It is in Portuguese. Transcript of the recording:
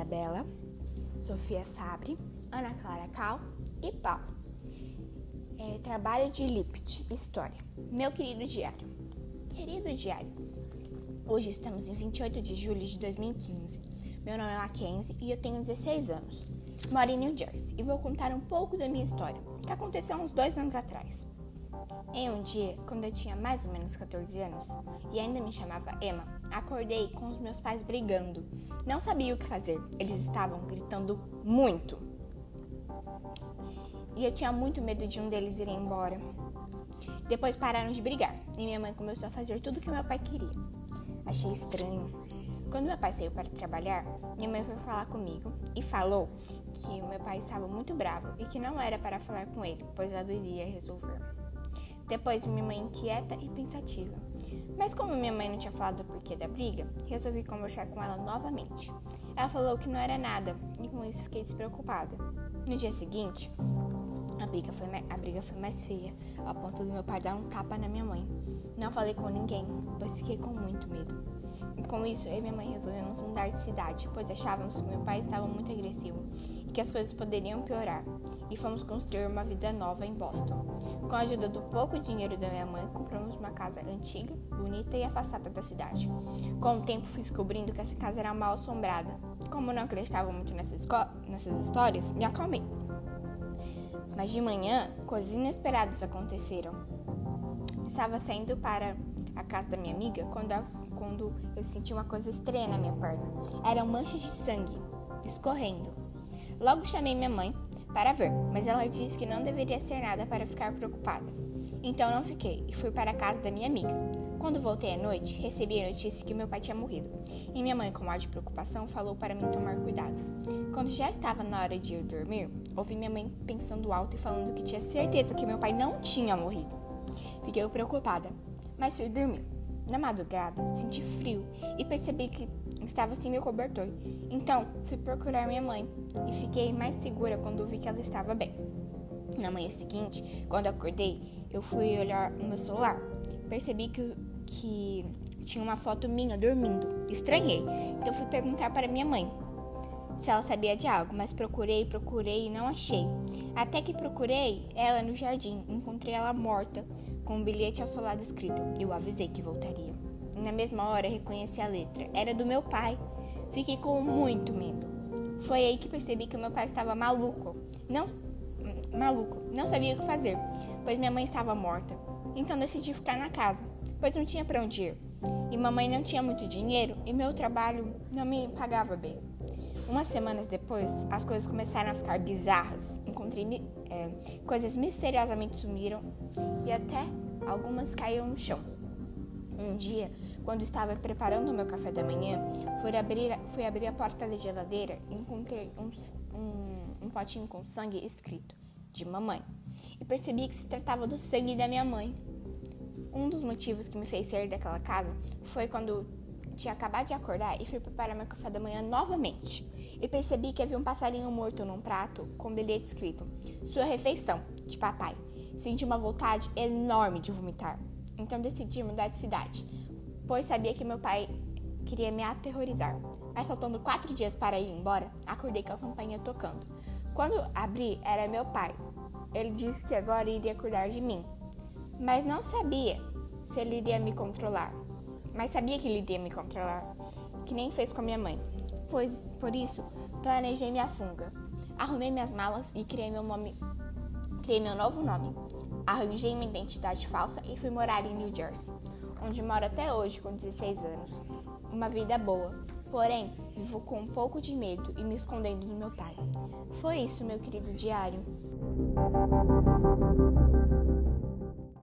Isabela, Sofia Fabre, Ana Clara Cal e Paulo. É, trabalho de Lippert, História. Meu querido diário. Querido diário, hoje estamos em 28 de julho de 2015. Meu nome é Mackenzie e eu tenho 16 anos. Moro em New Jersey e vou contar um pouco da minha história, que aconteceu uns dois anos atrás. Em um dia, quando eu tinha mais ou menos 14 anos e ainda me chamava Emma, acordei com os meus pais brigando. Não sabia o que fazer, eles estavam gritando muito. E eu tinha muito medo de um deles ir embora. Depois pararam de brigar e minha mãe começou a fazer tudo o que meu pai queria. Achei estranho. Quando meu pai saiu para trabalhar, minha mãe foi falar comigo e falou que meu pai estava muito bravo e que não era para falar com ele, pois ela iria resolver. Depois, minha mãe inquieta e pensativa. Mas como minha mãe não tinha falado o porquê da briga, resolvi conversar com ela novamente. Ela falou que não era nada e com isso fiquei despreocupada. No dia seguinte, a briga, foi a briga foi mais feia, ao ponto do meu pai dar um tapa na minha mãe. Não falei com ninguém, pois fiquei com muito medo. E com isso, eu e minha mãe resolvemos mudar de cidade, pois achávamos que meu pai estava muito agressivo e que as coisas poderiam piorar. E fomos construir uma vida nova em Boston. Com a ajuda do pouco dinheiro da minha mãe, compramos uma casa antiga, bonita e afastada da cidade. Com o tempo, fui descobrindo que essa casa era mal assombrada. Como não acreditava muito nessas, nessas histórias, me acalmei. Mas de manhã, coisas inesperadas aconteceram. Estava saindo para a casa da minha amiga quando, a, quando eu senti uma coisa estranha na minha perna. Eram manchas de sangue escorrendo. Logo chamei minha mãe para ver, mas ela disse que não deveria ser nada para ficar preocupada. Então não fiquei e fui para a casa da minha amiga. Quando voltei à noite, recebi a notícia que meu pai tinha morrido. E minha mãe, com ar de preocupação, falou para mim tomar cuidado. Quando já estava na hora de ir dormir, ouvi minha mãe pensando alto e falando que tinha certeza que meu pai não tinha morrido. Fiquei preocupada, mas fui dormir. Na madrugada, senti frio e percebi que estava sem meu cobertor. Então, fui procurar minha mãe e fiquei mais segura quando vi que ela estava bem. Na manhã seguinte, quando acordei, eu fui olhar o meu celular. Percebi que, que tinha uma foto minha dormindo. Estranhei. Então fui perguntar para minha mãe se ela sabia de algo, mas procurei, procurei e não achei. Até que procurei ela no jardim, encontrei ela morta, com um bilhete ao seu lado escrito. Eu avisei que voltaria. Na mesma hora reconheci a letra. Era do meu pai. Fiquei com muito medo. Foi aí que percebi que o meu pai estava maluco. Não maluco, não sabia o que fazer, pois minha mãe estava morta. Então decidi ficar na casa, pois não tinha para onde ir. E mamãe não tinha muito dinheiro e meu trabalho não me pagava bem. Umas semanas depois, as coisas começaram a ficar bizarras. Encontrei é, coisas misteriosamente sumiram e até algumas caíram no chão. Um dia, quando estava preparando o meu café da manhã, fui abrir, fui abrir a porta da geladeira e encontrei um, um, um potinho com sangue escrito de mamãe e percebi que se tratava do sangue da minha mãe. Um dos motivos que me fez sair daquela casa foi quando tinha acabado de acordar e fui preparar meu café da manhã novamente. E percebi que havia um passarinho morto num prato com um bilhete escrito: Sua refeição, de papai. Senti uma vontade enorme de vomitar. Então decidi mudar de cidade, pois sabia que meu pai queria me aterrorizar. Mas faltando quatro dias para ir embora, acordei com a campainha tocando. Quando abri, era meu pai. Ele disse que agora iria cuidar de mim, mas não sabia se ele iria me controlar. Mas sabia que ele iria me controlar, que nem fez com a minha mãe. Pois, por isso, planejei minha funga. Arrumei minhas malas e criei meu nome, criei meu novo nome. Arranjei minha identidade falsa e fui morar em New Jersey, onde moro até hoje com 16 anos. Uma vida boa, Porém, vivo com um pouco de medo e me escondendo do meu pai. Foi isso, meu querido diário.